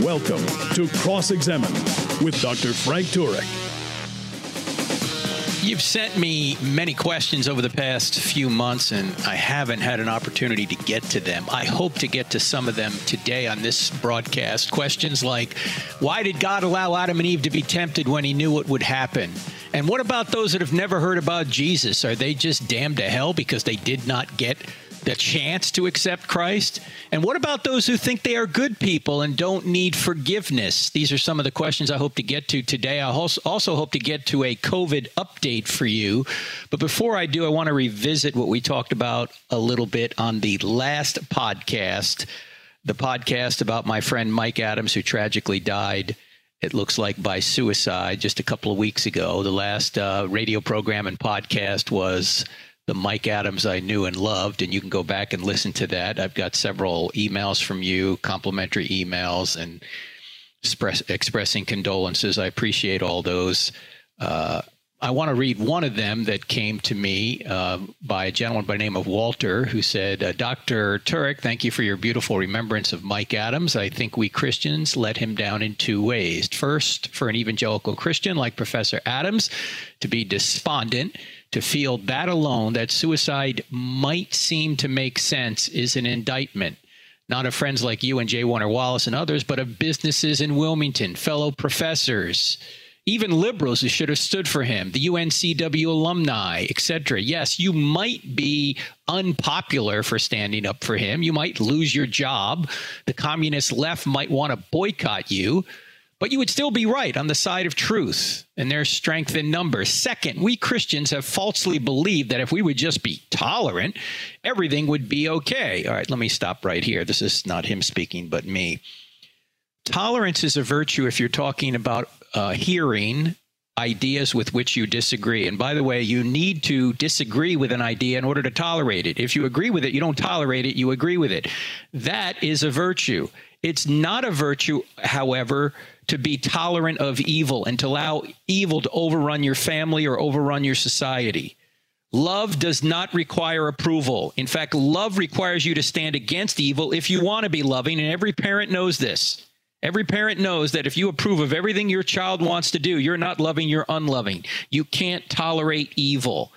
Welcome to Cross Examine with Dr. Frank Turek. You've sent me many questions over the past few months, and I haven't had an opportunity to get to them. I hope to get to some of them today on this broadcast. Questions like Why did God allow Adam and Eve to be tempted when he knew what would happen? And what about those that have never heard about Jesus? Are they just damned to hell because they did not get the chance to accept Christ? And what about those who think they are good people and don't need forgiveness? These are some of the questions I hope to get to today. I also hope to get to a COVID update for you. But before I do, I want to revisit what we talked about a little bit on the last podcast, the podcast about my friend Mike Adams, who tragically died it looks like by suicide just a couple of weeks ago. The last uh, radio program and podcast was the Mike Adams I knew and loved, and you can go back and listen to that. I've got several emails from you, complimentary emails, and express, expressing condolences. I appreciate all those. Uh, I want to read one of them that came to me uh, by a gentleman by the name of Walter, who said, uh, Dr. Turek, thank you for your beautiful remembrance of Mike Adams. I think we Christians let him down in two ways. First, for an evangelical Christian like Professor Adams to be despondent, to feel that alone, that suicide might seem to make sense, is an indictment not of friends like you and J. Warner Wallace and others, but of businesses in Wilmington, fellow professors even liberals who should have stood for him, the UNCW alumni, etc. Yes, you might be unpopular for standing up for him. You might lose your job. The communist left might want to boycott you, but you would still be right on the side of truth and their strength in numbers. Second, we Christians have falsely believed that if we would just be tolerant, everything would be okay. All right, let me stop right here. This is not him speaking, but me. Tolerance is a virtue if you're talking about uh, hearing ideas with which you disagree. And by the way, you need to disagree with an idea in order to tolerate it. If you agree with it, you don't tolerate it, you agree with it. That is a virtue. It's not a virtue, however, to be tolerant of evil and to allow evil to overrun your family or overrun your society. Love does not require approval. In fact, love requires you to stand against evil if you want to be loving, and every parent knows this. Every parent knows that if you approve of everything your child wants to do, you're not loving, you're unloving. You can't tolerate evil.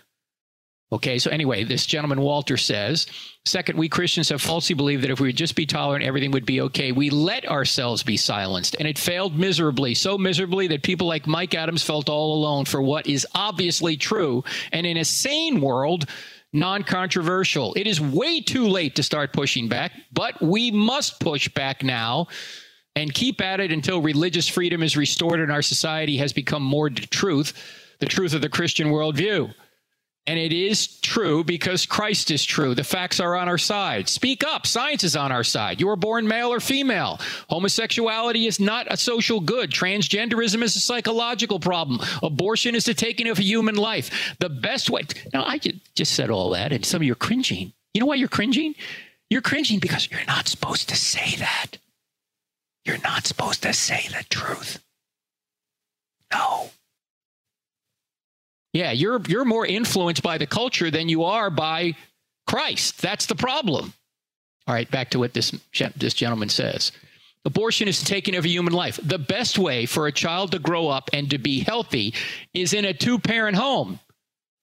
Okay, so anyway, this gentleman Walter says, second, we Christians have falsely believed that if we would just be tolerant, everything would be okay. We let ourselves be silenced, and it failed miserably, so miserably that people like Mike Adams felt all alone for what is obviously true. And in a sane world, non controversial. It is way too late to start pushing back, but we must push back now and keep at it until religious freedom is restored and our society has become more the truth, the truth of the Christian worldview. And it is true because Christ is true. The facts are on our side. Speak up. Science is on our side. You are born male or female. Homosexuality is not a social good. Transgenderism is a psychological problem. Abortion is the taking of a human life. The best way. Now, I just said all that, and some of you are cringing. You know why you're cringing? You're cringing because you're not supposed to say that. You're not supposed to say the truth. No. Yeah, you're you're more influenced by the culture than you are by Christ. That's the problem. All right, back to what this this gentleman says. Abortion is taking a human life. The best way for a child to grow up and to be healthy is in a two-parent home.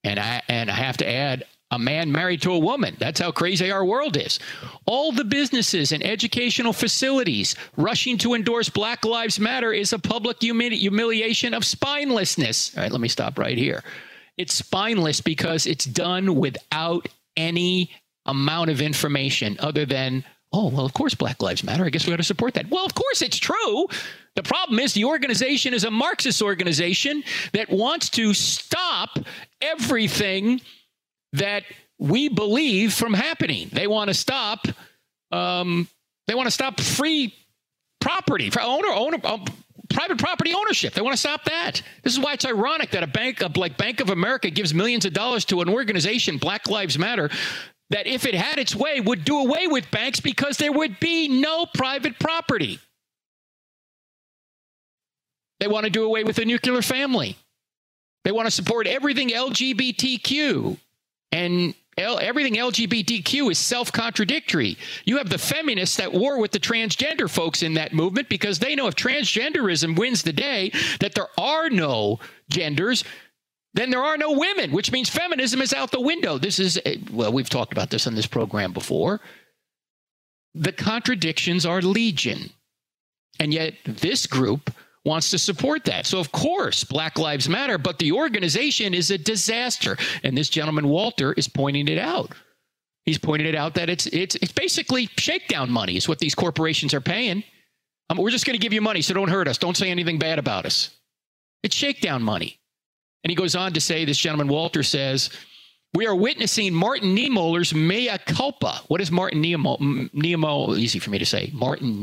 And I and I have to add a man married to a woman. That's how crazy our world is. All the businesses and educational facilities rushing to endorse Black Lives Matter is a public humili- humiliation of spinelessness. All right, let me stop right here. It's spineless because it's done without any amount of information other than, oh, well, of course Black Lives Matter. I guess we ought to support that. Well, of course it's true. The problem is the organization is a Marxist organization that wants to stop everything that we believe from happening. They want to stop. Um, they want to stop free property, owner owner. Um, private property ownership. They want to stop that. This is why it's ironic that a bank like Bank of America gives millions of dollars to an organization, Black Lives Matter, that if it had its way would do away with banks because there would be no private property. They want to do away with the nuclear family. They want to support everything LGBTQ. And L- everything LGBTQ is self contradictory. You have the feminists at war with the transgender folks in that movement because they know if transgenderism wins the day, that there are no genders, then there are no women, which means feminism is out the window. This is, eh, well, we've talked about this on this program before. The contradictions are legion. And yet, this group wants to support that. So, of course, Black Lives Matter, but the organization is a disaster. And this gentleman, Walter, is pointing it out. He's pointed it out that it's it's it's basically shakedown money is what these corporations are paying. Um, we're just going to give you money, so don't hurt us. Don't say anything bad about us. It's shakedown money. And he goes on to say, this gentleman Walter says, we are witnessing Martin Niemöller's mea culpa. What is Martin Niemöller? Easy for me to say. Martin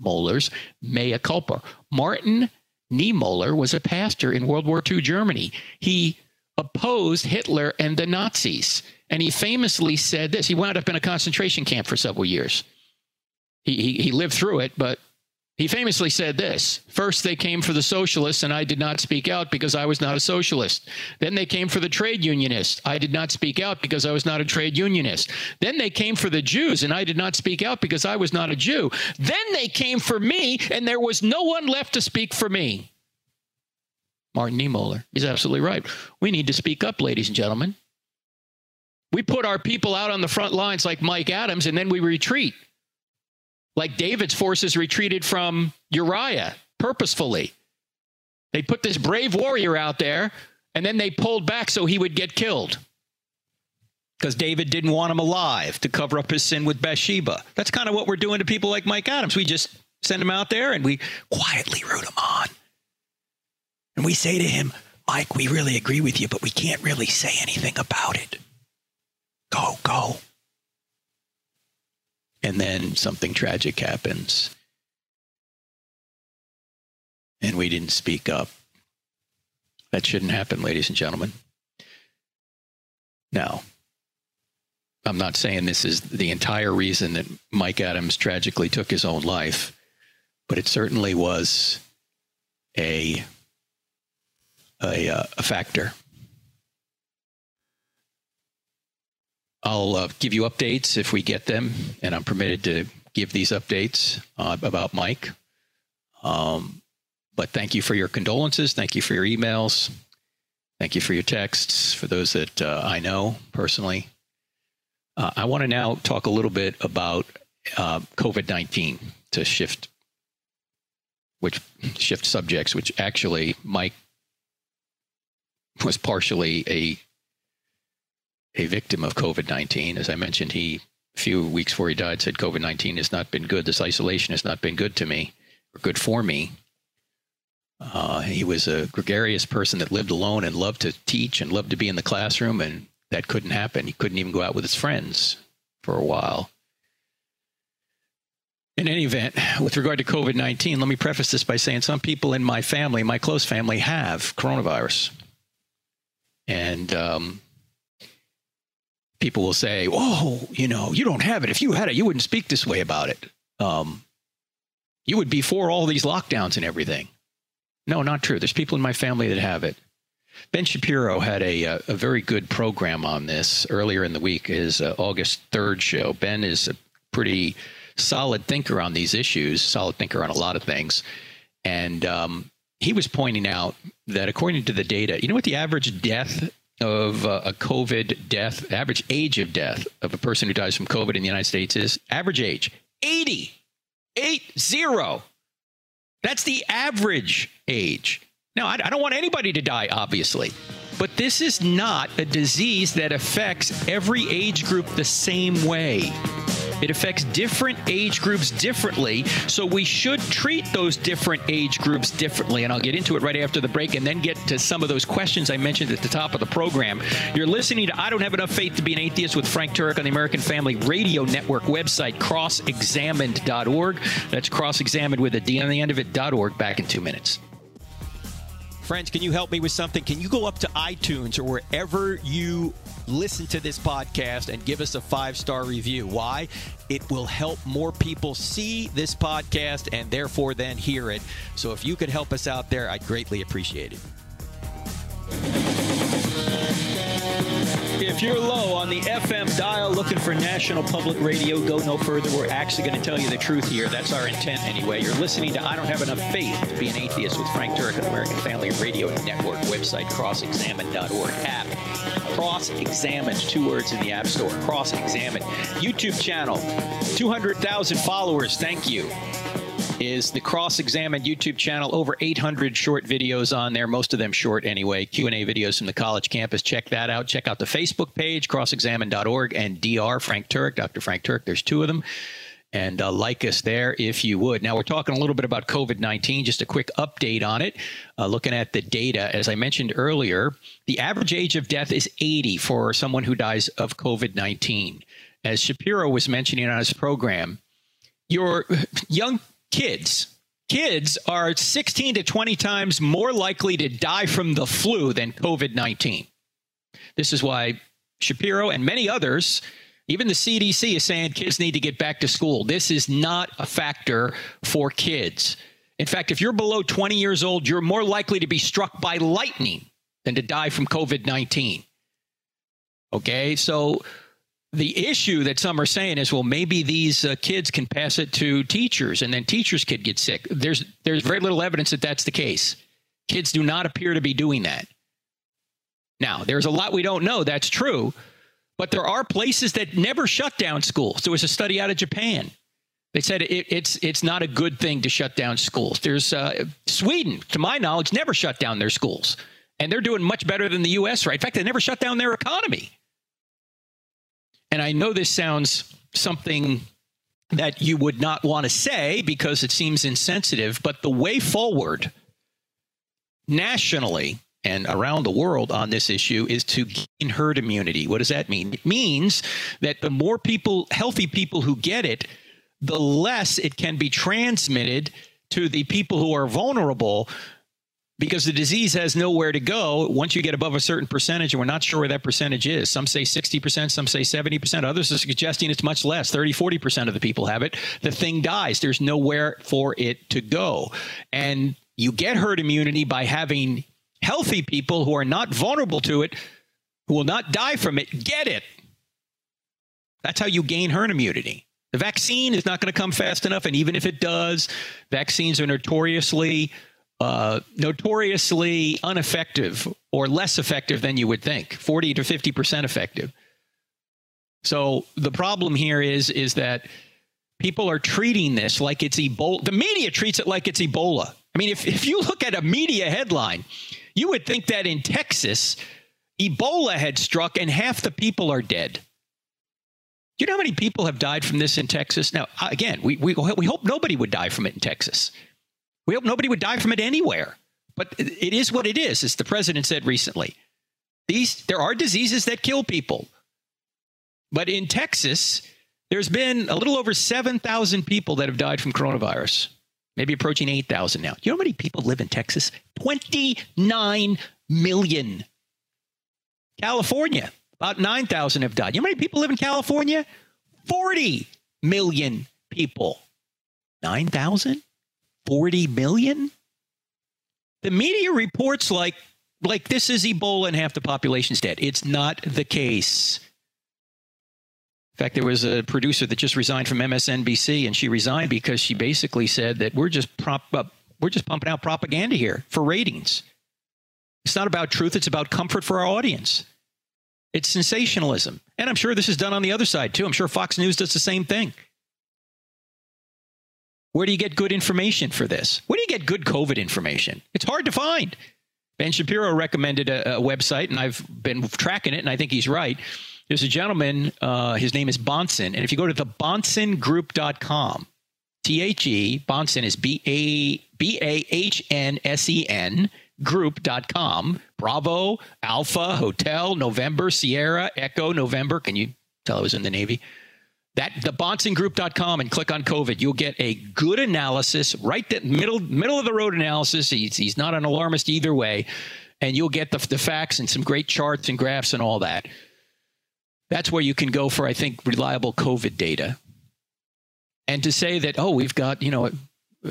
Niemöller's mea culpa. Martin Niemöller was a pastor in World War II Germany. He opposed Hitler and the Nazis. And he famously said this. He wound up in a concentration camp for several years. He, he, he lived through it, but he famously said this First, they came for the socialists, and I did not speak out because I was not a socialist. Then they came for the trade unionists. I did not speak out because I was not a trade unionist. Then they came for the Jews, and I did not speak out because I was not a Jew. Then they came for me, and there was no one left to speak for me. Martin Niemöller. He's absolutely right. We need to speak up, ladies and gentlemen. We put our people out on the front lines like Mike Adams, and then we retreat like David's forces retreated from Uriah purposefully. They put this brave warrior out there and then they pulled back so he would get killed. Because David didn't want him alive to cover up his sin with Bathsheba. That's kind of what we're doing to people like Mike Adams. We just send him out there and we quietly root him on. And we say to him, Mike, we really agree with you, but we can't really say anything about it. Go, go and then something tragic happens. And we didn't speak up. That shouldn't happen, ladies and gentlemen. Now, I'm not saying this is the entire reason that Mike Adams tragically took his own life, but it certainly was a a, uh, a factor. I'll uh, give you updates if we get them, and I'm permitted to give these updates uh, about Mike. Um, but thank you for your condolences. Thank you for your emails. Thank you for your texts. For those that uh, I know personally, uh, I want to now talk a little bit about uh, COVID nineteen to shift, which shift subjects. Which actually, Mike was partially a a victim of COVID 19. As I mentioned, he, a few weeks before he died, said COVID 19 has not been good. This isolation has not been good to me or good for me. Uh, he was a gregarious person that lived alone and loved to teach and loved to be in the classroom, and that couldn't happen. He couldn't even go out with his friends for a while. In any event, with regard to COVID 19, let me preface this by saying some people in my family, my close family, have coronavirus. And um, people will say, "Oh, you know, you don't have it. If you had it, you wouldn't speak this way about it. Um, you would be for all these lockdowns and everything." No, not true. There's people in my family that have it. Ben Shapiro had a, a, a very good program on this earlier in the week. His uh, August 3rd show. Ben is a pretty solid thinker on these issues, solid thinker on a lot of things. And um, he was pointing out that according to the data, you know what the average death of uh, a COVID death, average age of death of a person who dies from COVID in the United States is average age 80, 8 0. That's the average age. Now, I, I don't want anybody to die, obviously, but this is not a disease that affects every age group the same way. It affects different age groups differently. So we should treat those different age groups differently. And I'll get into it right after the break and then get to some of those questions I mentioned at the top of the program. You're listening to I Don't Have Enough Faith to Be an Atheist with Frank Turek on the American Family Radio Network website, crossexamined.org. That's crossexamined with a D on the end of it.org. Back in two minutes. Friends, can you help me with something? Can you go up to iTunes or wherever you listen to this podcast and give us a five star review? Why? It will help more people see this podcast and therefore then hear it. So if you could help us out there, I'd greatly appreciate it. If you're low on the FM dial looking for national public radio, go no further. We're actually going to tell you the truth here. That's our intent anyway. You're listening to I Don't Have Enough Faith to Be an Atheist with Frank Turek on American Family Radio Network website, crossexamined.org app. Cross Examined, two words in the App Store. Cross Examined. YouTube channel, 200,000 followers. Thank you is the Cross Examined YouTube channel. Over 800 short videos on there, most of them short anyway. Q and A videos from the college campus. Check that out. Check out the Facebook page, crossexamined.org, and Dr. Frank Turek, Dr. Frank Turek. There's two of them. And uh, like us there if you would. Now, we're talking a little bit about COVID 19, just a quick update on it. Uh, looking at the data, as I mentioned earlier, the average age of death is 80 for someone who dies of COVID 19. As Shapiro was mentioning on his program, your young kids kids are 16 to 20 times more likely to die from the flu than COVID 19. This is why Shapiro and many others, even the CDC, is saying kids need to get back to school. This is not a factor for kids. In fact, if you're below 20 years old, you're more likely to be struck by lightning than to die from COVID 19. Okay, so the issue that some are saying is, well, maybe these uh, kids can pass it to teachers, and then teachers could get sick. There's there's very little evidence that that's the case. Kids do not appear to be doing that. Now, there's a lot we don't know. That's true, but there are places that never shut down schools. There was a study out of Japan. They said it, it's it's not a good thing to shut down schools. There's uh, Sweden, to my knowledge, never shut down their schools, and they're doing much better than the U.S. Right? In fact, they never shut down their economy. And I know this sounds something that you would not want to say because it seems insensitive, but the way forward nationally and around the world on this issue is to gain herd immunity. What does that mean? It means that the more people, healthy people who get it, the less it can be transmitted to the people who are vulnerable because the disease has nowhere to go once you get above a certain percentage, and we're not sure where that percentage is. Some say 60%, some say 70%. Others are suggesting it's much less 30, 40% of the people have it. The thing dies. There's nowhere for it to go. And you get herd immunity by having healthy people who are not vulnerable to it, who will not die from it, get it. That's how you gain herd immunity. The vaccine is not going to come fast enough. And even if it does, vaccines are notoriously uh, notoriously ineffective or less effective than you would think 40 to 50% effective. So the problem here is is that people are treating this like it's ebola. The media treats it like it's ebola. I mean if, if you look at a media headline you would think that in texas ebola had struck and half the people are dead. Do you know how many people have died from this in texas? Now again we, we, we hope nobody would die from it in texas we hope nobody would die from it anywhere. But it is what it is, as the president said recently. These there are diseases that kill people. But in Texas, there's been a little over 7,000 people that have died from coronavirus, maybe approaching 8,000 now. You know how many people live in Texas? 29 million. California, about 9,000 have died. You know how many people live in California? 40 million people. 9,000? 40 million? The media reports like like this is Ebola and half the population's dead. It's not the case. In fact, there was a producer that just resigned from MSNBC, and she resigned because she basically said that we're just prop up, we're just pumping out propaganda here for ratings. It's not about truth; it's about comfort for our audience. It's sensationalism, and I'm sure this is done on the other side too. I'm sure Fox News does the same thing. Where do you get good information for this? Where do you get good COVID information? It's hard to find. Ben Shapiro recommended a, a website, and I've been tracking it, and I think he's right. There's a gentleman, uh, his name is Bahnsen. And if you go to the BahnsenGroup.com, T H E, Bahnsen is B A B A H N S E N group.com. Bravo, Alpha, Hotel, November, Sierra, Echo, November. Can you tell I was in the Navy? That the BahnsenGroup.com and click on COVID. You'll get a good analysis, right the middle middle of the road analysis. He's, he's not an alarmist either way. And you'll get the, the facts and some great charts and graphs and all that. That's where you can go for, I think, reliable COVID data. And to say that, oh, we've got, you know,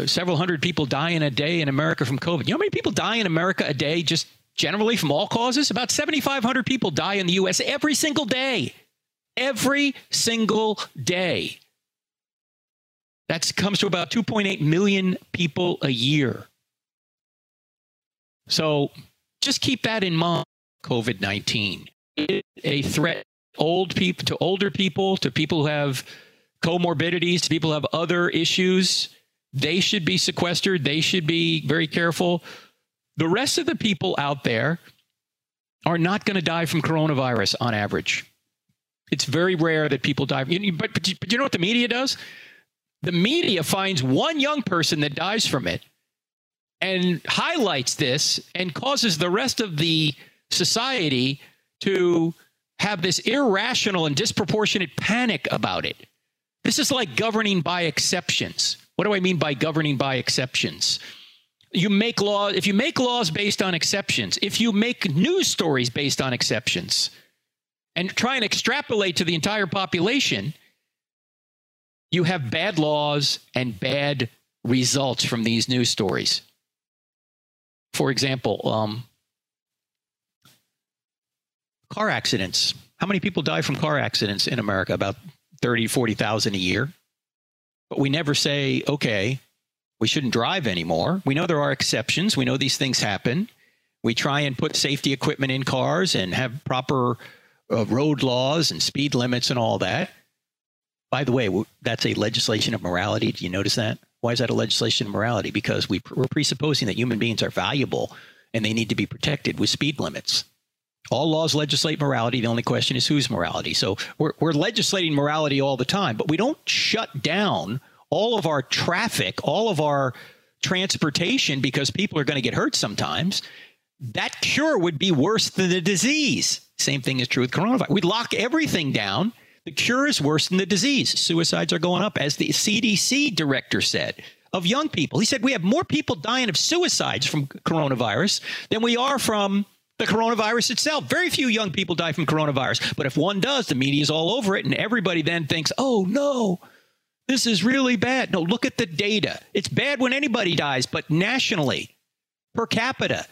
several hundred people die in a day in America from COVID. You know how many people die in America a day just generally from all causes? About 7,500 people die in the U.S. every single day. Every single day. That comes to about 2.8 million people a year. So just keep that in mind. COVID 19 a threat old people to older people to people who have comorbidities to people who have other issues they should be sequestered they should be very careful the rest of the people out there are not going to die from coronavirus on average it's very rare that people die but, but, but you know what the media does the media finds one young person that dies from it and highlights this and causes the rest of the society to have this irrational and disproportionate panic about it. This is like governing by exceptions. What do I mean by governing by exceptions? You make law if you make laws based on exceptions, if you make news stories based on exceptions and try and extrapolate to the entire population, you have bad laws and bad results from these news stories. For example, um, car accidents. How many people die from car accidents in America? About 30, 40,000 a year. But we never say, okay, we shouldn't drive anymore. We know there are exceptions. We know these things happen. We try and put safety equipment in cars and have proper uh, road laws and speed limits and all that. By the way, that's a legislation of morality. Do you notice that? Why is that a legislation of morality? Because we, we're presupposing that human beings are valuable and they need to be protected with speed limits. All laws legislate morality. The only question is whose morality. So we're, we're legislating morality all the time, but we don't shut down all of our traffic, all of our transportation because people are going to get hurt sometimes. That cure would be worse than the disease. Same thing is true with coronavirus. We lock everything down the cure is worse than the disease. Suicides are going up, as the CDC director said, of young people. He said we have more people dying of suicides from coronavirus than we are from the coronavirus itself. Very few young people die from coronavirus. But if one does, the media is all over it, and everybody then thinks, oh no, this is really bad. No, look at the data. It's bad when anybody dies, but nationally, per capita,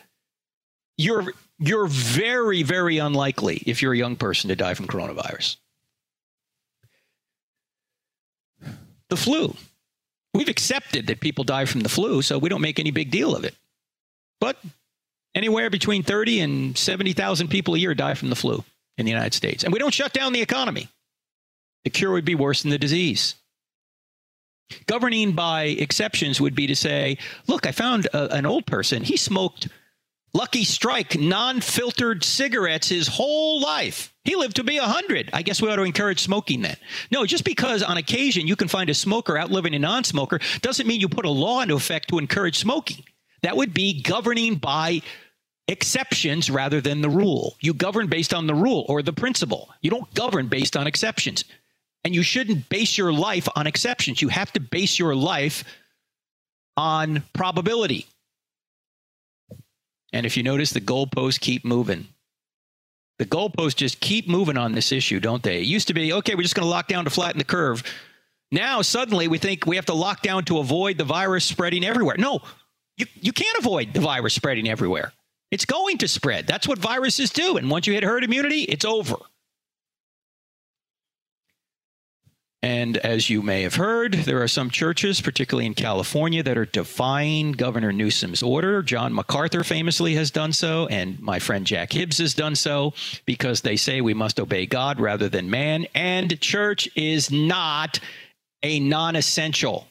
you're you're very, very unlikely if you're a young person to die from coronavirus. the flu. We've accepted that people die from the flu, so we don't make any big deal of it. But anywhere between 30 and 70,000 people a year die from the flu in the United States. And we don't shut down the economy. The cure would be worse than the disease. Governing by exceptions would be to say, look, I found a, an old person. He smoked Lucky Strike non filtered cigarettes his whole life. He lived to be 100. I guess we ought to encourage smoking then. No, just because on occasion you can find a smoker outliving a non smoker doesn't mean you put a law into effect to encourage smoking. That would be governing by exceptions rather than the rule. You govern based on the rule or the principle. You don't govern based on exceptions. And you shouldn't base your life on exceptions. You have to base your life on probability. And if you notice, the goalposts keep moving. The goalposts just keep moving on this issue, don't they? It used to be, okay, we're just going to lock down to flatten the curve. Now, suddenly, we think we have to lock down to avoid the virus spreading everywhere. No, you, you can't avoid the virus spreading everywhere. It's going to spread. That's what viruses do. And once you hit herd immunity, it's over. And as you may have heard, there are some churches, particularly in California, that are defying Governor Newsom's order. John MacArthur famously has done so, and my friend Jack Hibbs has done so because they say we must obey God rather than man. And church is not a non essential.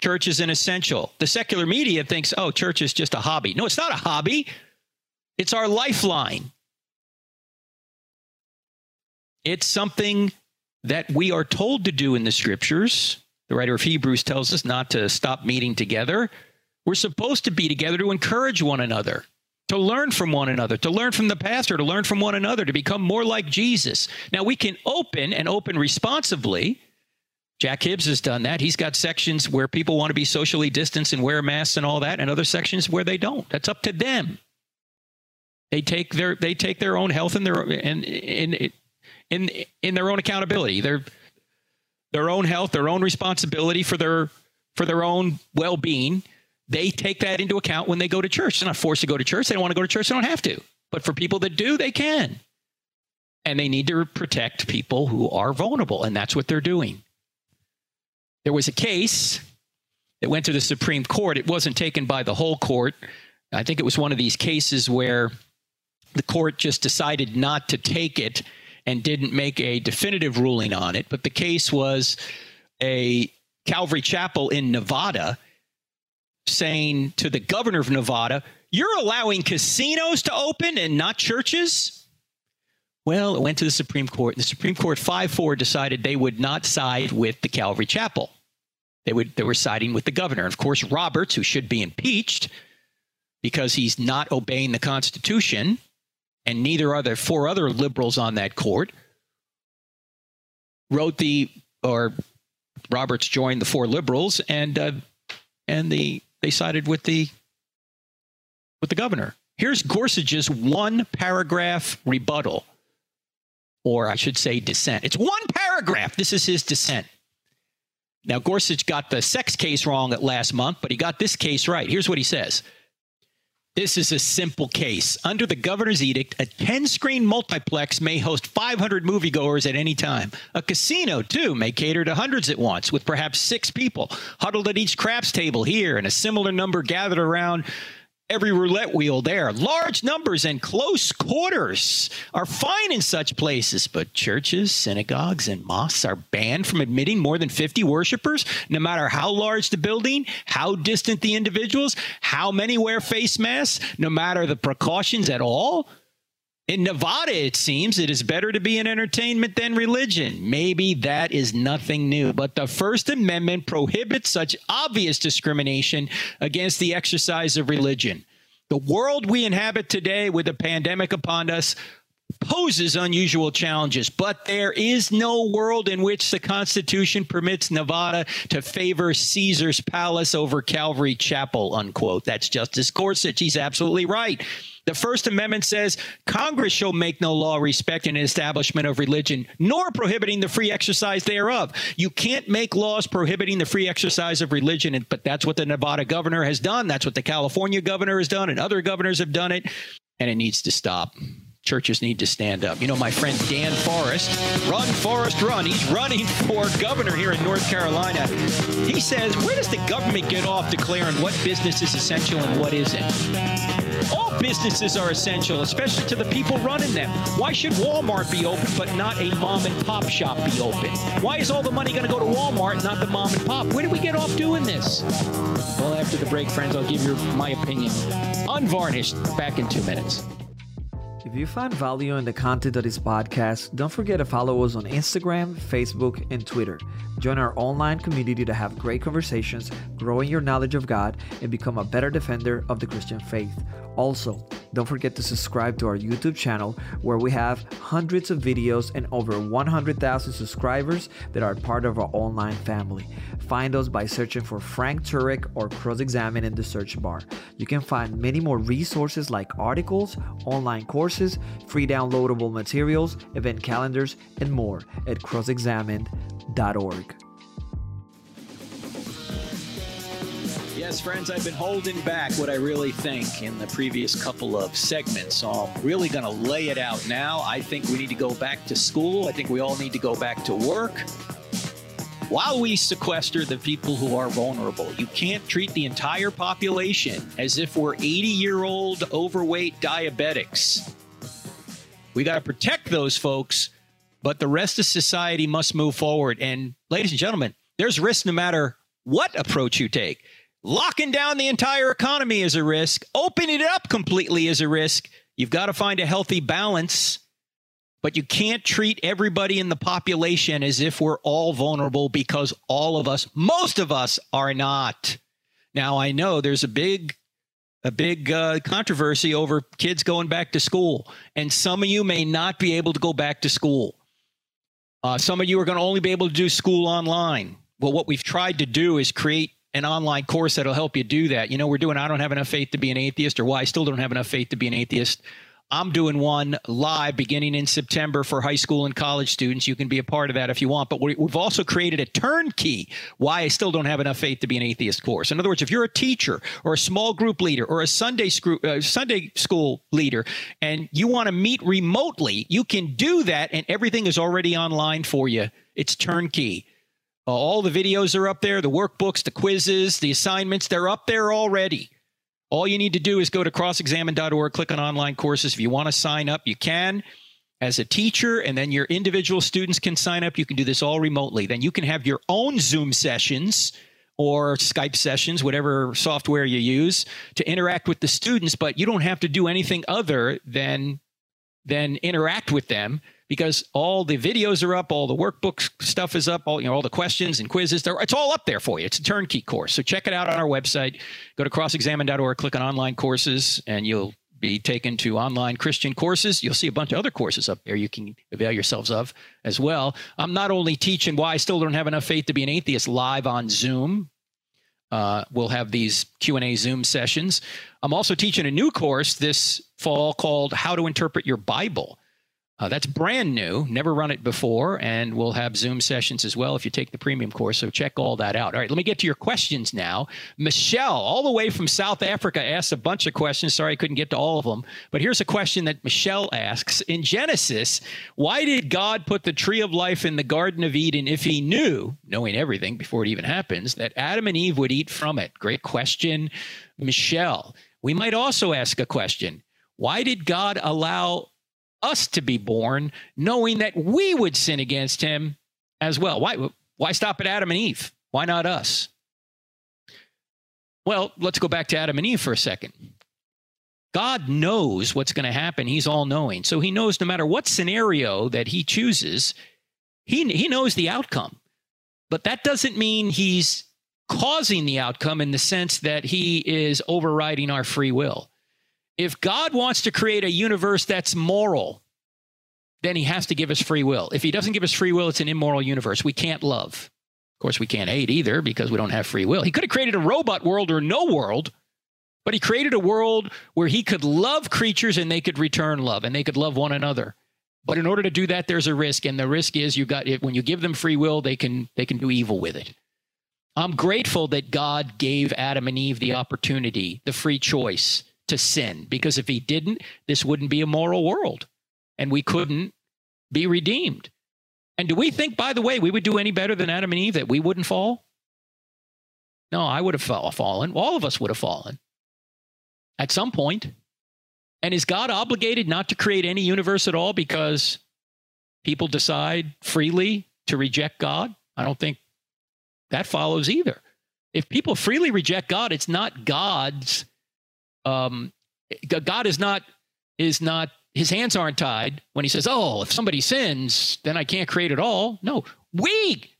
Church is an essential. The secular media thinks, oh, church is just a hobby. No, it's not a hobby, it's our lifeline. It's something that we are told to do in the scriptures. The writer of Hebrews tells us not to stop meeting together. We're supposed to be together to encourage one another, to learn from one another, to learn from the pastor, to learn from one another, to become more like Jesus. Now, we can open and open responsibly. Jack Hibbs has done that. He's got sections where people want to be socially distanced and wear masks and all that, and other sections where they don't. That's up to them. They take their they take their own health and their and in in in their own accountability. Their their own health, their own responsibility for their for their own well being. They take that into account when they go to church. They're not forced to go to church. They don't want to go to church. They don't have to. But for people that do, they can. And they need to protect people who are vulnerable, and that's what they're doing. There was a case that went to the Supreme Court. It wasn't taken by the whole court. I think it was one of these cases where the court just decided not to take it and didn't make a definitive ruling on it. But the case was a Calvary Chapel in Nevada saying to the governor of Nevada, You're allowing casinos to open and not churches? Well, it went to the Supreme Court. The Supreme Court 5 4 decided they would not side with the Calvary Chapel. They, would, they were siding with the governor. And of course, Roberts, who should be impeached because he's not obeying the Constitution, and neither are there four other liberals on that court, wrote the or Roberts joined the four liberals and uh, and the they sided with the with the governor. Here's Gorsuch's one paragraph rebuttal, or I should say dissent. It's one paragraph. This is his dissent. Now Gorsuch got the sex case wrong at last month, but he got this case right. Here's what he says. This is a simple case. Under the governor's edict, a 10 screen multiplex may host 500 moviegoers at any time. A casino, too, may cater to hundreds at once, with perhaps six people huddled at each craps table here and a similar number gathered around every roulette wheel there. Large numbers and close quarters are fine in such places, but churches, synagogues, and mosques are banned from admitting more than 50 worshipers, no matter how large the building, how distant the individuals, how many wear face masks, no matter the precautions at all. In Nevada, it seems it is better to be in entertainment than religion. Maybe that is nothing new, but the First Amendment prohibits such obvious discrimination against the exercise of religion. The world we inhabit today, with a pandemic upon us, poses unusual challenges, but there is no world in which the Constitution permits Nevada to favor Caesar's palace over Calvary Chapel, unquote. That's Justice Gorsuch. He's absolutely right. The First Amendment says Congress shall make no law respecting an establishment of religion, nor prohibiting the free exercise thereof. You can't make laws prohibiting the free exercise of religion, but that's what the Nevada governor has done. That's what the California governor has done, and other governors have done it, and it needs to stop churches need to stand up. You know, my friend Dan Forest, run, Forest, run. He's running for governor here in North Carolina. He says, where does the government get off declaring what business is essential and what isn't? All businesses are essential, especially to the people running them. Why should Walmart be open but not a mom and pop shop be open? Why is all the money going to go to Walmart, not the mom and pop? Where do we get off doing this? Well, after the break, friends, I'll give you my opinion. Unvarnished, back in two minutes. If you find value in the content of this podcast, don't forget to follow us on Instagram, Facebook, and Twitter. Join our online community to have great conversations, growing your knowledge of God, and become a better defender of the Christian faith. Also, don't forget to subscribe to our YouTube channel where we have hundreds of videos and over 100,000 subscribers that are part of our online family. Find us by searching for Frank Turek or Cross Examine in the search bar. You can find many more resources like articles, online courses, free downloadable materials, event calendars, and more at crossexamined.org. Yes, friends, I've been holding back what I really think in the previous couple of segments. So I'm really going to lay it out now. I think we need to go back to school. I think we all need to go back to work while we sequester the people who are vulnerable. You can't treat the entire population as if we're 80 year old overweight diabetics. We got to protect those folks, but the rest of society must move forward. And, ladies and gentlemen, there's risk no matter what approach you take. Locking down the entire economy is a risk, opening it up completely is a risk. You've got to find a healthy balance but you can't treat everybody in the population as if we're all vulnerable because all of us, most of us, are not. Now, I know there's a big a big uh, controversy over kids going back to school, and some of you may not be able to go back to school. Uh, some of you are going to only be able to do school online. Well, what we've tried to do is create an online course that'll help you do that. You know, we're doing I don't have enough faith to be an atheist, or why I still don't have enough faith to be an atheist. I'm doing one live beginning in September for high school and college students. You can be a part of that if you want. But we've also created a turnkey why I still don't have enough faith to be an atheist course. In other words, if you're a teacher or a small group leader or a Sunday, screw, uh, Sunday school leader and you want to meet remotely, you can do that and everything is already online for you. It's turnkey. Uh, all the videos are up there, the workbooks, the quizzes, the assignments, they're up there already. All you need to do is go to crossexamined.org, click on online courses. If you want to sign up, you can as a teacher, and then your individual students can sign up. You can do this all remotely. Then you can have your own Zoom sessions or Skype sessions, whatever software you use to interact with the students, but you don't have to do anything other than than interact with them because all the videos are up, all the workbook stuff is up, all you know, all the questions and quizzes. It's all up there for you. It's a turnkey course. So check it out on our website. Go to crossexamined.org, click on online courses, and you'll be taken to online Christian courses. You'll see a bunch of other courses up there you can avail yourselves of as well. I'm not only teaching why I still don't have enough faith to be an atheist live on Zoom. Uh, we'll have these q&a zoom sessions i'm also teaching a new course this fall called how to interpret your bible uh, that's brand new, never run it before, and we'll have Zoom sessions as well if you take the premium course. So check all that out. All right, let me get to your questions now. Michelle, all the way from South Africa, asked a bunch of questions. Sorry I couldn't get to all of them, but here's a question that Michelle asks In Genesis, why did God put the tree of life in the Garden of Eden if he knew, knowing everything before it even happens, that Adam and Eve would eat from it? Great question, Michelle. We might also ask a question Why did God allow us to be born, knowing that we would sin against him as well. Why, why stop at Adam and Eve? Why not us? Well, let's go back to Adam and Eve for a second. God knows what's going to happen. He's all knowing. So he knows no matter what scenario that he chooses, he, he knows the outcome. But that doesn't mean he's causing the outcome in the sense that he is overriding our free will. If God wants to create a universe that's moral, then he has to give us free will. If he doesn't give us free will, it's an immoral universe. We can't love. Of course, we can't hate either because we don't have free will. He could have created a robot world or no world, but he created a world where he could love creatures and they could return love and they could love one another. But in order to do that, there's a risk, and the risk is you got when you give them free will, they can they can do evil with it. I'm grateful that God gave Adam and Eve the opportunity, the free choice to sin because if he didn't, this wouldn't be a moral world and we couldn't be redeemed. And do we think, by the way, we would do any better than Adam and Eve that we wouldn't fall? No, I would have fallen. All of us would have fallen at some point. And is God obligated not to create any universe at all because people decide freely to reject God? I don't think that follows either. If people freely reject God, it's not God's um, God is not is not his hands aren't tied when he says, "Oh, if somebody sins, then I can't create at all." No, we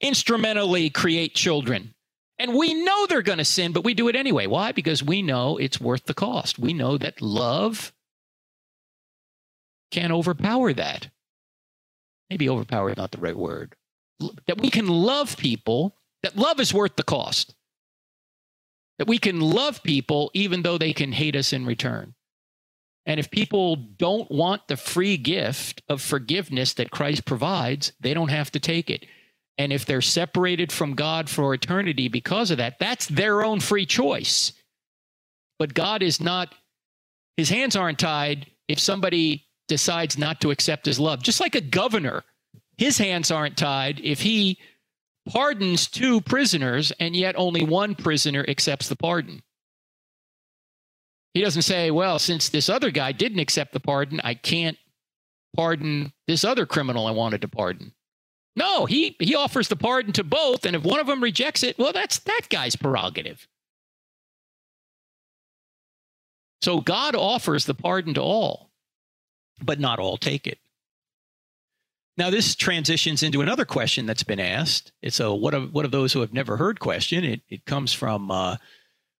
instrumentally create children. And we know they're going to sin, but we do it anyway. Why? Because we know it's worth the cost. We know that love can overpower that. Maybe overpower is not the right word. That we can love people, that love is worth the cost that we can love people even though they can hate us in return. And if people don't want the free gift of forgiveness that Christ provides, they don't have to take it. And if they're separated from God for eternity because of that, that's their own free choice. But God is not, his hands aren't tied if somebody decides not to accept his love. Just like a governor, his hands aren't tied if he pardons two prisoners, and yet only one prisoner accepts the pardon. He doesn't say, well, since this other guy didn't accept the pardon, I can't pardon this other criminal I wanted to pardon. No, he, he offers the pardon to both, and if one of them rejects it, well, that's that guy's prerogative. So God offers the pardon to all, but not all take it. Now, this transitions into another question that's been asked. It's a what of what of those who have never heard question. It, it comes from uh,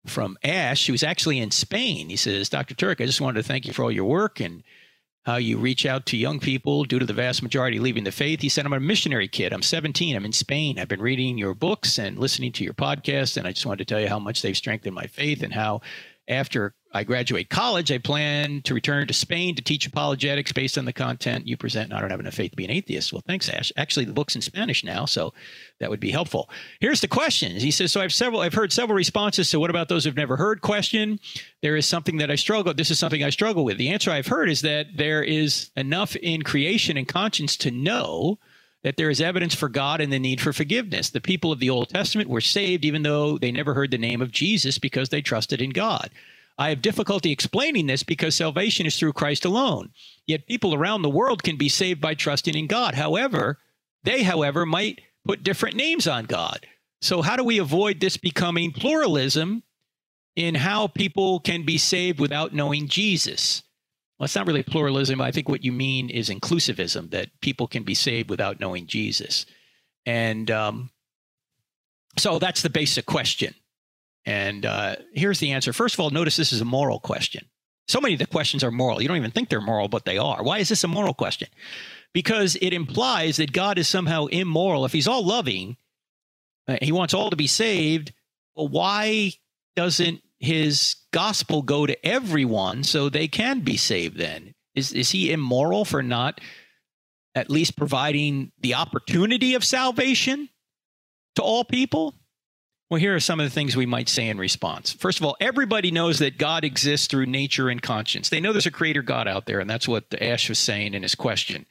from Ash, who's actually in Spain. He says, Dr. Turek, I just wanted to thank you for all your work and how you reach out to young people due to the vast majority leaving the faith. He said, I'm a missionary kid. I'm 17. I'm in Spain. I've been reading your books and listening to your podcast. And I just wanted to tell you how much they've strengthened my faith and how after I graduate college, I plan to return to Spain to teach apologetics based on the content you present. And I don't have enough faith to be an atheist. Well, thanks, Ash. Actually, the book's in Spanish now, so that would be helpful. Here's the question. He says, so I've several, I've heard several responses to what about those who've never heard question. There is something that I struggle. With. This is something I struggle with. The answer I've heard is that there is enough in creation and conscience to know that there is evidence for God and the need for forgiveness. The people of the Old Testament were saved even though they never heard the name of Jesus because they trusted in God. I have difficulty explaining this because salvation is through Christ alone. Yet people around the world can be saved by trusting in God. However, they, however, might put different names on God. So, how do we avoid this becoming pluralism in how people can be saved without knowing Jesus? Well, it's not really pluralism. I think what you mean is inclusivism, that people can be saved without knowing Jesus. And um, so that's the basic question. And uh, here's the answer. First of all, notice this is a moral question. So many of the questions are moral. You don't even think they're moral, but they are. Why is this a moral question? Because it implies that God is somehow immoral. If he's all loving, uh, he wants all to be saved. Well, why doesn't his gospel go to everyone so they can be saved then? Is, is he immoral for not at least providing the opportunity of salvation to all people? Well, here are some of the things we might say in response. First of all, everybody knows that God exists through nature and conscience. They know there's a creator God out there, and that's what Ash was saying in his question.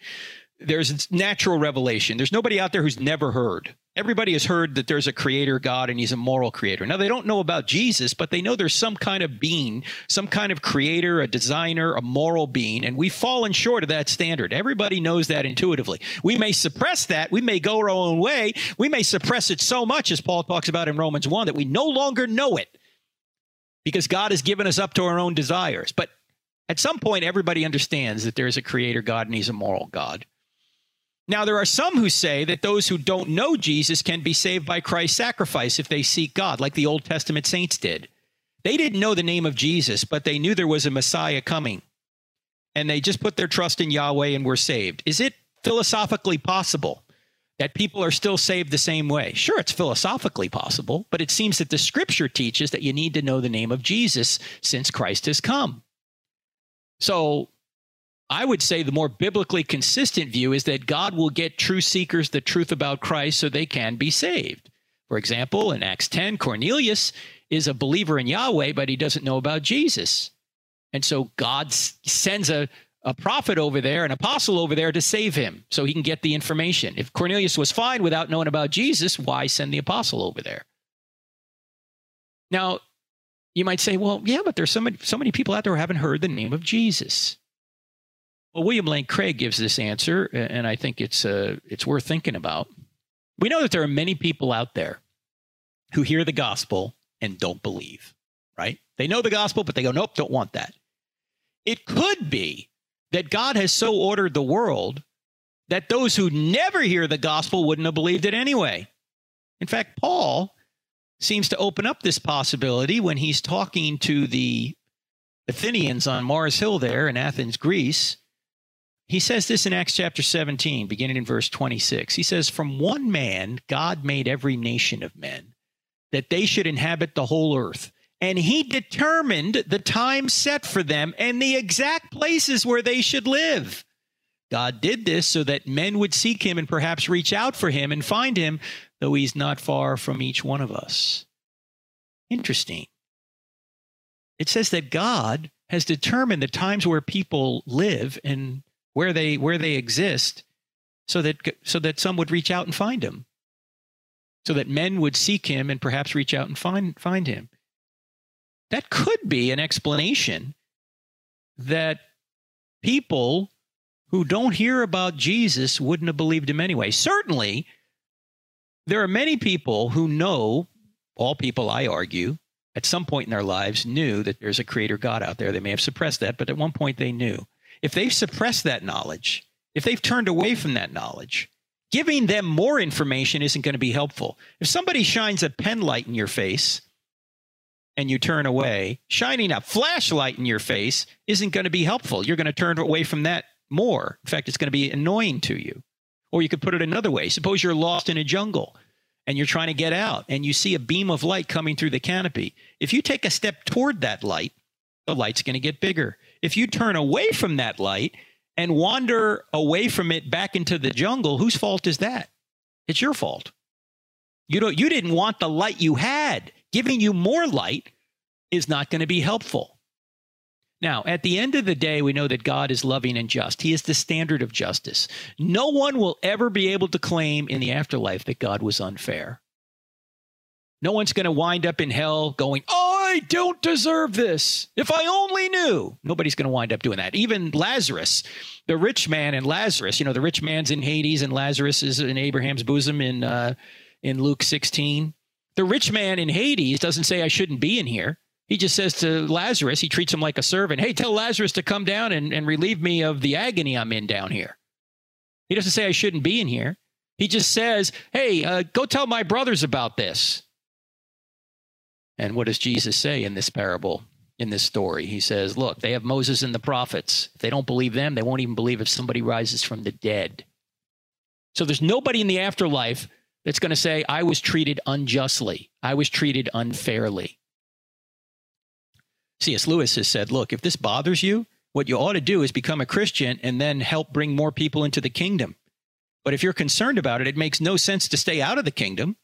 There's natural revelation. There's nobody out there who's never heard everybody has heard that there's a creator God and he's a moral creator. Now, they don't know about Jesus, but they know there's some kind of being, some kind of creator, a designer, a moral being, and we've fallen short of that standard. Everybody knows that intuitively. We may suppress that. We may go our own way. We may suppress it so much, as Paul talks about in Romans 1, that we no longer know it because God has given us up to our own desires. But at some point, everybody understands that there's a creator God and he's a moral God. Now, there are some who say that those who don't know Jesus can be saved by Christ's sacrifice if they seek God, like the Old Testament saints did. They didn't know the name of Jesus, but they knew there was a Messiah coming. And they just put their trust in Yahweh and were saved. Is it philosophically possible that people are still saved the same way? Sure, it's philosophically possible, but it seems that the scripture teaches that you need to know the name of Jesus since Christ has come. So I would say the more biblically consistent view is that God will get true seekers the truth about Christ so they can be saved. For example, in Acts 10, Cornelius is a believer in Yahweh, but he doesn't know about Jesus. And so God sends a, a prophet over there, an apostle over there to save him so he can get the information. If Cornelius was fine without knowing about Jesus, why send the apostle over there? Now, you might say, well, yeah, but there's so many, so many people out there who haven't heard the name of Jesus. Well, William Lane Craig gives this answer, and I think it's uh, it's worth thinking about. We know that there are many people out there who hear the gospel and don't believe, right? They know the gospel, but they go, nope, don't want that. It could be that God has so ordered the world that those who never hear the gospel wouldn't have believed it anyway. In fact, Paul seems to open up this possibility when he's talking to the Athenians on Mars Hill there in Athens, Greece. He says this in Acts chapter 17, beginning in verse 26. He says, From one man, God made every nation of men, that they should inhabit the whole earth. And he determined the time set for them and the exact places where they should live. God did this so that men would seek him and perhaps reach out for him and find him, though he's not far from each one of us. Interesting. It says that God has determined the times where people live and where they where they exist so that so that some would reach out and find him. So that men would seek him and perhaps reach out and find find him. That could be an explanation that people who don't hear about Jesus wouldn't have believed him anyway. Certainly there are many people who know all people I argue at some point in their lives knew that there's a creator God out there. They may have suppressed that, but at one point they knew if they've suppressed that knowledge, if they've turned away from that knowledge, giving them more information isn't going to be helpful. If somebody shines a pen light in your face and you turn away, shining a flashlight in your face isn't going to be helpful. You're going to turn away from that more. In fact, it's going to be annoying to you. Or you could put it another way. Suppose you're lost in a jungle and you're trying to get out and you see a beam of light coming through the canopy. If you take a step toward that light, the light's going to get bigger. If you turn away from that light and wander away from it back into the jungle, whose fault is that? It's your fault. You don't you didn't want the light you had. Giving you more light is not going to be helpful. Now, at the end of the day, we know that God is loving and just. He is the standard of justice. No one will ever be able to claim in the afterlife that God was unfair. No one's going to wind up in hell going, oh, I don't deserve this. If I only knew. Nobody's going to wind up doing that. Even Lazarus, the rich man and Lazarus, you know, the rich man's in Hades and Lazarus is in Abraham's bosom in, uh, in Luke 16. The rich man in Hades doesn't say, I shouldn't be in here. He just says to Lazarus, he treats him like a servant. Hey, tell Lazarus to come down and, and relieve me of the agony I'm in down here. He doesn't say I shouldn't be in here. He just says, hey, uh, go tell my brothers about this. And what does Jesus say in this parable, in this story? He says, look, they have Moses and the prophets. If they don't believe them, they won't even believe if somebody rises from the dead. So there's nobody in the afterlife that's going to say, I was treated unjustly, I was treated unfairly. C.S. Lewis has said, look, if this bothers you, what you ought to do is become a Christian and then help bring more people into the kingdom. But if you're concerned about it, it makes no sense to stay out of the kingdom.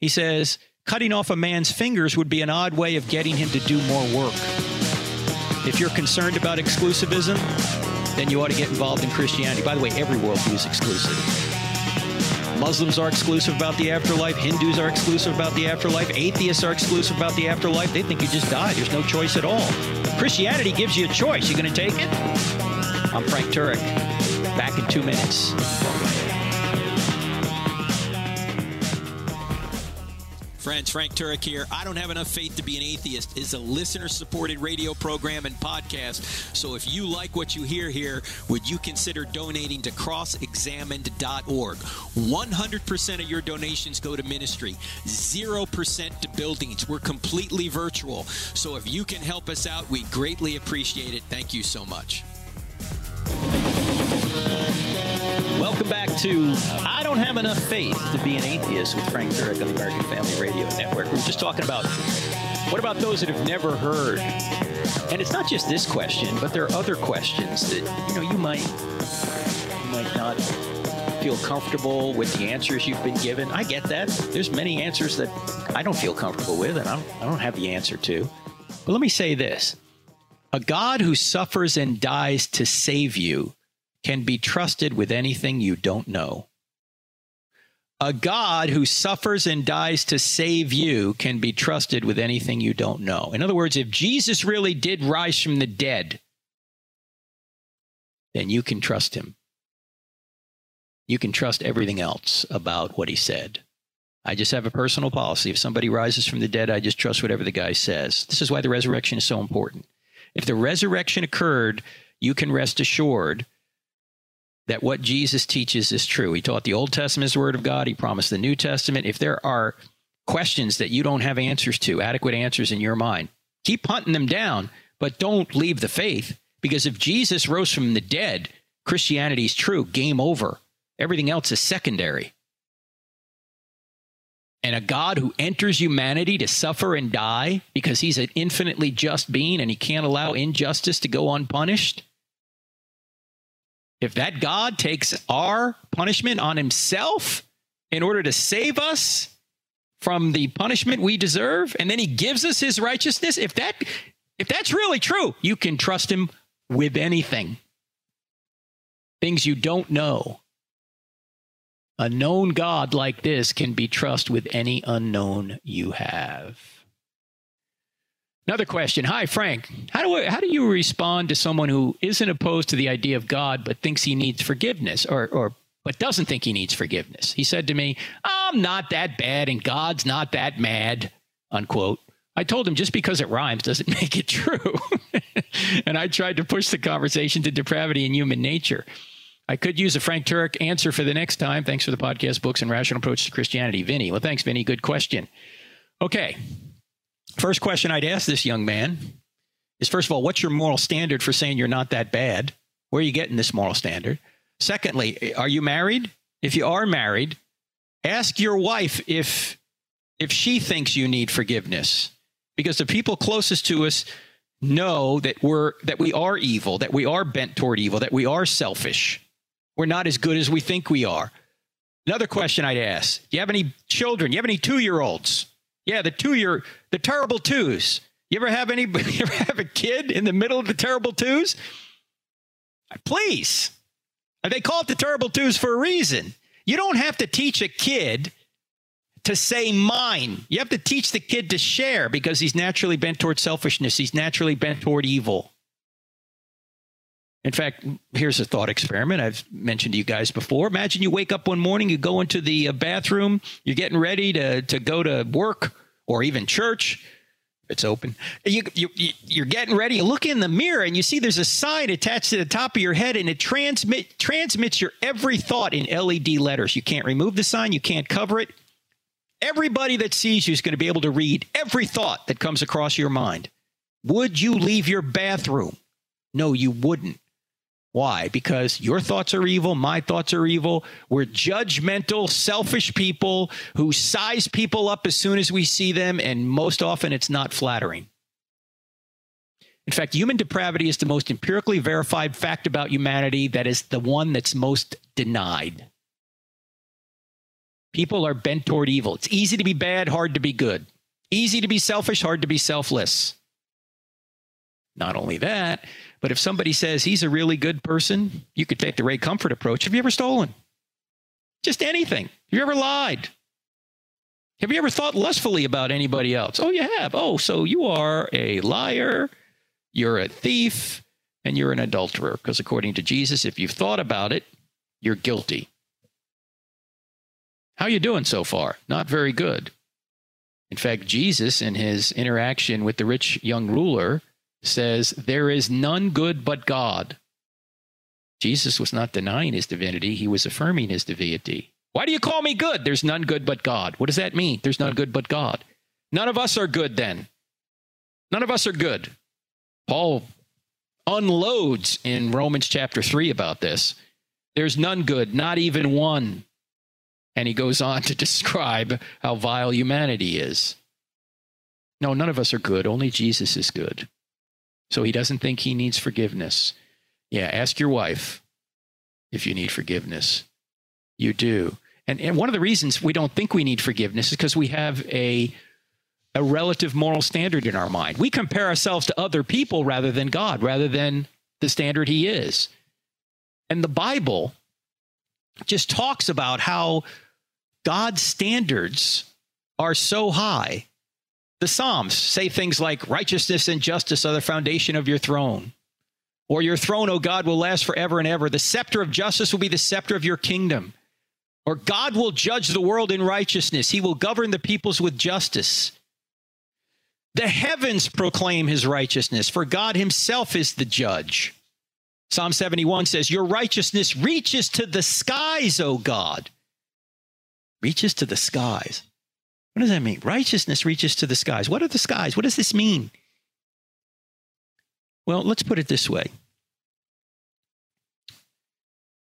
He says, cutting off a man's fingers would be an odd way of getting him to do more work. If you're concerned about exclusivism, then you ought to get involved in Christianity. By the way, every worldview is exclusive. Muslims are exclusive about the afterlife. Hindus are exclusive about the afterlife. Atheists are exclusive about the afterlife. They think you just die. There's no choice at all. Christianity gives you a choice. You going to take it? I'm Frank Turek. Back in two minutes. Friends, Frank Turek here. I Don't Have Enough Faith to Be an Atheist is a listener supported radio program and podcast. So if you like what you hear here, would you consider donating to crossexamined.org? 100% of your donations go to ministry, 0% to buildings. We're completely virtual. So if you can help us out, we greatly appreciate it. Thank you so much. To I Don't Have Enough Faith to Be an Atheist with Frank Turek on the American Family Radio Network. We are just talking about what about those that have never heard? And it's not just this question, but there are other questions that you know you might you might not feel comfortable with the answers you've been given. I get that. There's many answers that I don't feel comfortable with and I don't, I don't have the answer to. But let me say this. A God who suffers and dies to save you can be trusted with anything you don't know. A God who suffers and dies to save you can be trusted with anything you don't know. In other words, if Jesus really did rise from the dead, then you can trust him. You can trust everything else about what he said. I just have a personal policy. If somebody rises from the dead, I just trust whatever the guy says. This is why the resurrection is so important. If the resurrection occurred, you can rest assured that what Jesus teaches is true. He taught the Old Testament is the Word of God. He promised the New Testament. If there are questions that you don't have answers to, adequate answers in your mind, keep hunting them down, but don't leave the faith. Because if Jesus rose from the dead, Christianity is true. Game over. Everything else is secondary. And a God who enters humanity to suffer and die because he's an infinitely just being and he can't allow injustice to go unpunished if that God takes our punishment on himself in order to save us from the punishment we deserve and then he gives us his righteousness, if that if that's really true, you can trust him with anything. Things you don't know. A known God like this can be trusted with any unknown you have. Another question. Hi, Frank. How do, I, how do you respond to someone who isn't opposed to the idea of God but thinks he needs forgiveness or, or but doesn't think he needs forgiveness? He said to me, I'm not that bad and God's not that mad, unquote. I told him just because it rhymes doesn't make it true. and I tried to push the conversation to depravity and human nature. I could use a Frank Turek answer for the next time. Thanks for the podcast, books, and rational approach to Christianity. Vinny. Well, thanks, Vinny. Good question. Okay. First question I'd ask this young man is first of all, what's your moral standard for saying you're not that bad? Where are you getting this moral standard? Secondly, are you married? If you are married, ask your wife if if she thinks you need forgiveness. Because the people closest to us know that we're that we are evil, that we are bent toward evil, that we are selfish. We're not as good as we think we are. Another question I'd ask: Do you have any children? Do you have any two-year-olds? Yeah, the two-year, the terrible twos. You ever have any? You ever have a kid in the middle of the terrible twos? Please, they call it the terrible twos for a reason. You don't have to teach a kid to say mine. You have to teach the kid to share because he's naturally bent toward selfishness. He's naturally bent toward evil. In fact, here's a thought experiment I've mentioned to you guys before. Imagine you wake up one morning, you go into the uh, bathroom, you're getting ready to, to go to work or even church. It's open. You, you, you're getting ready. You look in the mirror and you see there's a sign attached to the top of your head, and it transmit transmits your every thought in LED letters. You can't remove the sign. You can't cover it. Everybody that sees you is going to be able to read every thought that comes across your mind. Would you leave your bathroom? No, you wouldn't. Why? Because your thoughts are evil, my thoughts are evil. We're judgmental, selfish people who size people up as soon as we see them, and most often it's not flattering. In fact, human depravity is the most empirically verified fact about humanity that is the one that's most denied. People are bent toward evil. It's easy to be bad, hard to be good. Easy to be selfish, hard to be selfless. Not only that, but if somebody says he's a really good person, you could take the Ray Comfort approach. Have you ever stolen? Just anything. Have you ever lied? Have you ever thought lustfully about anybody else? Oh, you have. Oh, so you are a liar, you're a thief, and you're an adulterer. Because according to Jesus, if you've thought about it, you're guilty. How you doing so far? Not very good. In fact, Jesus, in his interaction with the rich young ruler, says, There is none good but God. Jesus was not denying his divinity, he was affirming his divinity. Why do you call me good? There's none good but God. What does that mean? There's none good but God. None of us are good then. None of us are good. Paul unloads in Romans chapter 3 about this. There's none good, not even one. And he goes on to describe how vile humanity is. No, none of us are good. Only Jesus is good. So he doesn't think he needs forgiveness. Yeah, ask your wife if you need forgiveness. You do. And, and one of the reasons we don't think we need forgiveness is because we have a, a relative moral standard in our mind. We compare ourselves to other people rather than God, rather than the standard he is. And the Bible just talks about how God's standards are so high. The Psalms say things like righteousness and justice are the foundation of your throne. Or your throne, O God, will last forever and ever. The scepter of justice will be the scepter of your kingdom. Or God will judge the world in righteousness. He will govern the peoples with justice. The heavens proclaim his righteousness, for God himself is the judge. Psalm 71 says, Your righteousness reaches to the skies, O God reaches to the skies. What does that mean? Righteousness reaches to the skies. What are the skies? What does this mean? Well, let's put it this way.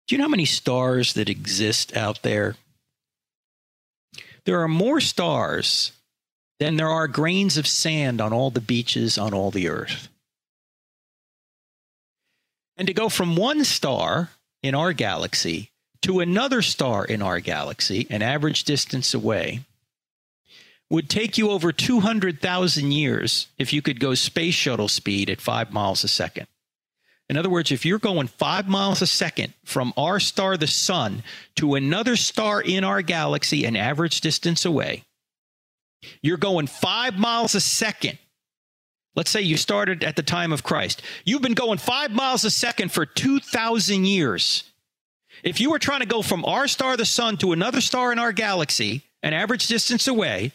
Do you know how many stars that exist out there? There are more stars than there are grains of sand on all the beaches on all the earth. And to go from one star in our galaxy to another star in our galaxy, an average distance away, would take you over 200,000 years if you could go space shuttle speed at five miles a second. In other words, if you're going five miles a second from our star, the sun, to another star in our galaxy, an average distance away, you're going five miles a second. Let's say you started at the time of Christ. You've been going five miles a second for 2,000 years. If you were trying to go from our star, the sun, to another star in our galaxy, an average distance away,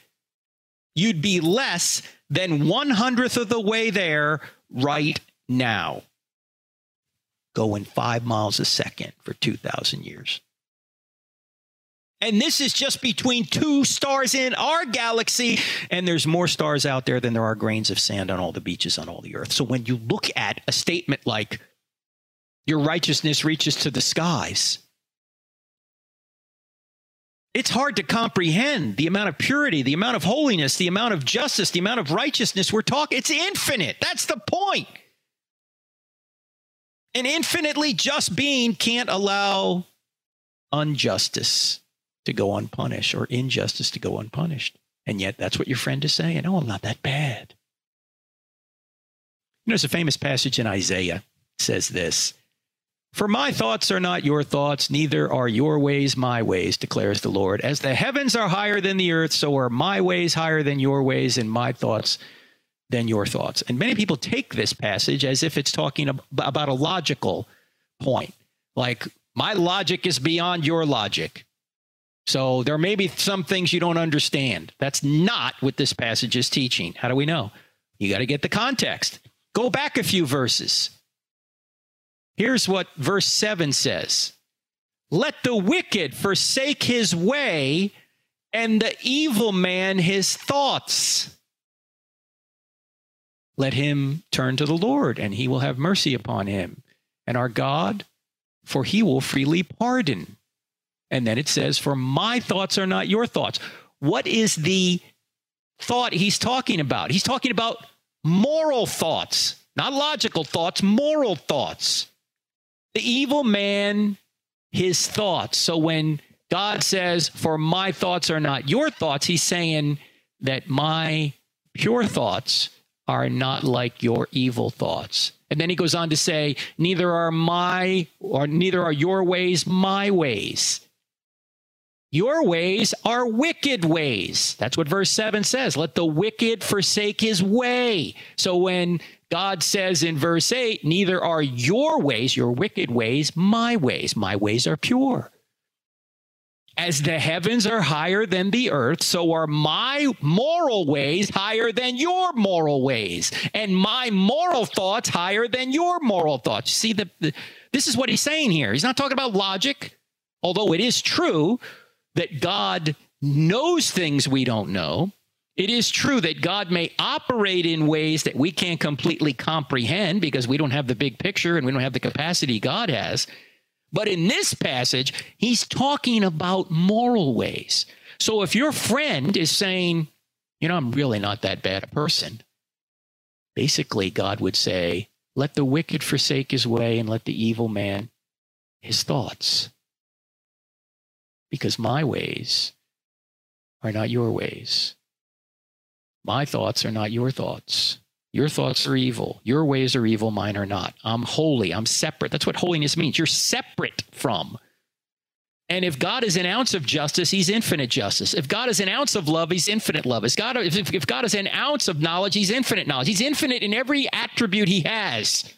you'd be less than one hundredth of the way there right now. going five miles a second for 2,000 years. And this is just between two stars in our galaxy. And there's more stars out there than there are grains of sand on all the beaches on all the earth. So when you look at a statement like, your righteousness reaches to the skies, it's hard to comprehend the amount of purity, the amount of holiness, the amount of justice, the amount of righteousness we're talking. It's infinite. That's the point. An infinitely just being can't allow injustice to go unpunished or injustice to go unpunished. And yet, that's what your friend is saying. Oh, I'm not that bad. You know, there's a famous passage in Isaiah says this For my thoughts are not your thoughts, neither are your ways my ways, declares the Lord. As the heavens are higher than the earth, so are my ways higher than your ways, and my thoughts than your thoughts. And many people take this passage as if it's talking about a logical point, like my logic is beyond your logic. So there may be some things you don't understand. That's not what this passage is teaching. How do we know? You got to get the context. Go back a few verses. Here's what verse 7 says Let the wicked forsake his way, and the evil man his thoughts. Let him turn to the Lord, and he will have mercy upon him. And our God, for he will freely pardon. And then it says, For my thoughts are not your thoughts. What is the thought he's talking about? He's talking about moral thoughts, not logical thoughts, moral thoughts. The evil man, his thoughts. So when God says, For my thoughts are not your thoughts, he's saying that my pure thoughts are not like your evil thoughts. And then he goes on to say, Neither are my, or neither are your ways my ways. Your ways are wicked ways. That's what verse 7 says. Let the wicked forsake his way. So when God says in verse 8, neither are your ways, your wicked ways, my ways. My ways are pure. As the heavens are higher than the earth, so are my moral ways higher than your moral ways, and my moral thoughts higher than your moral thoughts. See, the, the this is what he's saying here. He's not talking about logic, although it is true that God knows things we don't know. It is true that God may operate in ways that we can't completely comprehend because we don't have the big picture and we don't have the capacity God has. But in this passage, he's talking about moral ways. So if your friend is saying, you know, I'm really not that bad a person, basically, God would say, let the wicked forsake his way and let the evil man his thoughts because my ways are not your ways. My thoughts are not your thoughts. Your thoughts are evil. Your ways are evil. Mine are not. I'm holy. I'm separate. That's what holiness means. You're separate from. And if God is an ounce of justice, he's infinite justice. If God is an ounce of love, he's infinite love. If God, if, if God is an ounce of knowledge, he's infinite knowledge. He's infinite in every attribute he has.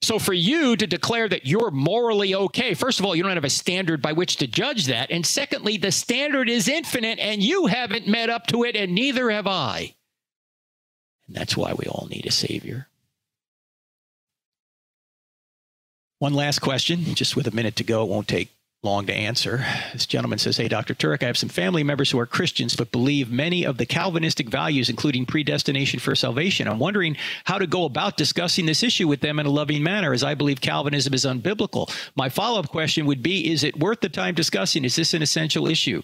So for you to declare that you're morally okay, first of all, you don't have a standard by which to judge that. And secondly, the standard is infinite and you haven't met up to it, and neither have I. And that's why we all need a Savior. One last question, just with a minute to go. It won't take long to answer. This gentleman says, Hey, Dr. Turek, I have some family members who are Christians but believe many of the Calvinistic values, including predestination for salvation. I'm wondering how to go about discussing this issue with them in a loving manner, as I believe Calvinism is unbiblical. My follow up question would be Is it worth the time discussing? Is this an essential issue?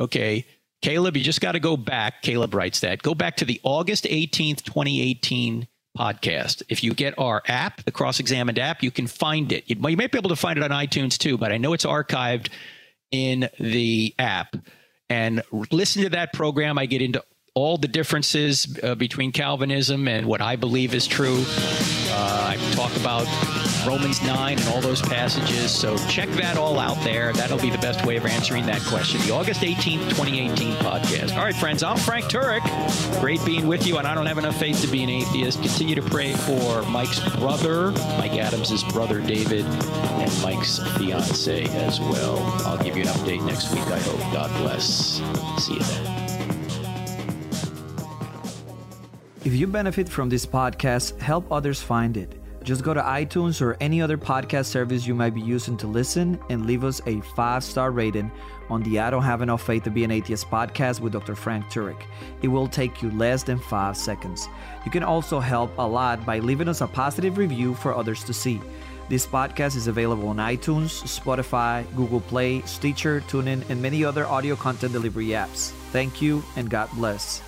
Okay. Caleb, you just got to go back. Caleb writes that. Go back to the August 18th, 2018 podcast. If you get our app, the Cross Examined app, you can find it. You, you might be able to find it on iTunes too, but I know it's archived in the app. And listen to that program. I get into all the differences uh, between Calvinism and what I believe is true. Uh, I talk about Romans 9 and all those passages. So check that all out there. That'll be the best way of answering that question. The August 18th, 2018 podcast. All right, friends, I'm Frank Turek. Great being with you, and I don't have enough faith to be an atheist. Continue to pray for Mike's brother, Mike Adams' brother David, and Mike's fiance as well. I'll give you an update next week, I hope. God bless. See you then. If you benefit from this podcast, help others find it Just go to iTunes or any other podcast service you might be using to listen and leave us a five star rating on the I Don't Have Enough Faith to Be an Atheist podcast with Dr. Frank Turek. It will take you less than five seconds. You can also help a lot by leaving us a positive review for others to see. This podcast is available on iTunes, Spotify, Google Play, Stitcher, TuneIn, and many other audio content delivery apps. Thank you and God bless.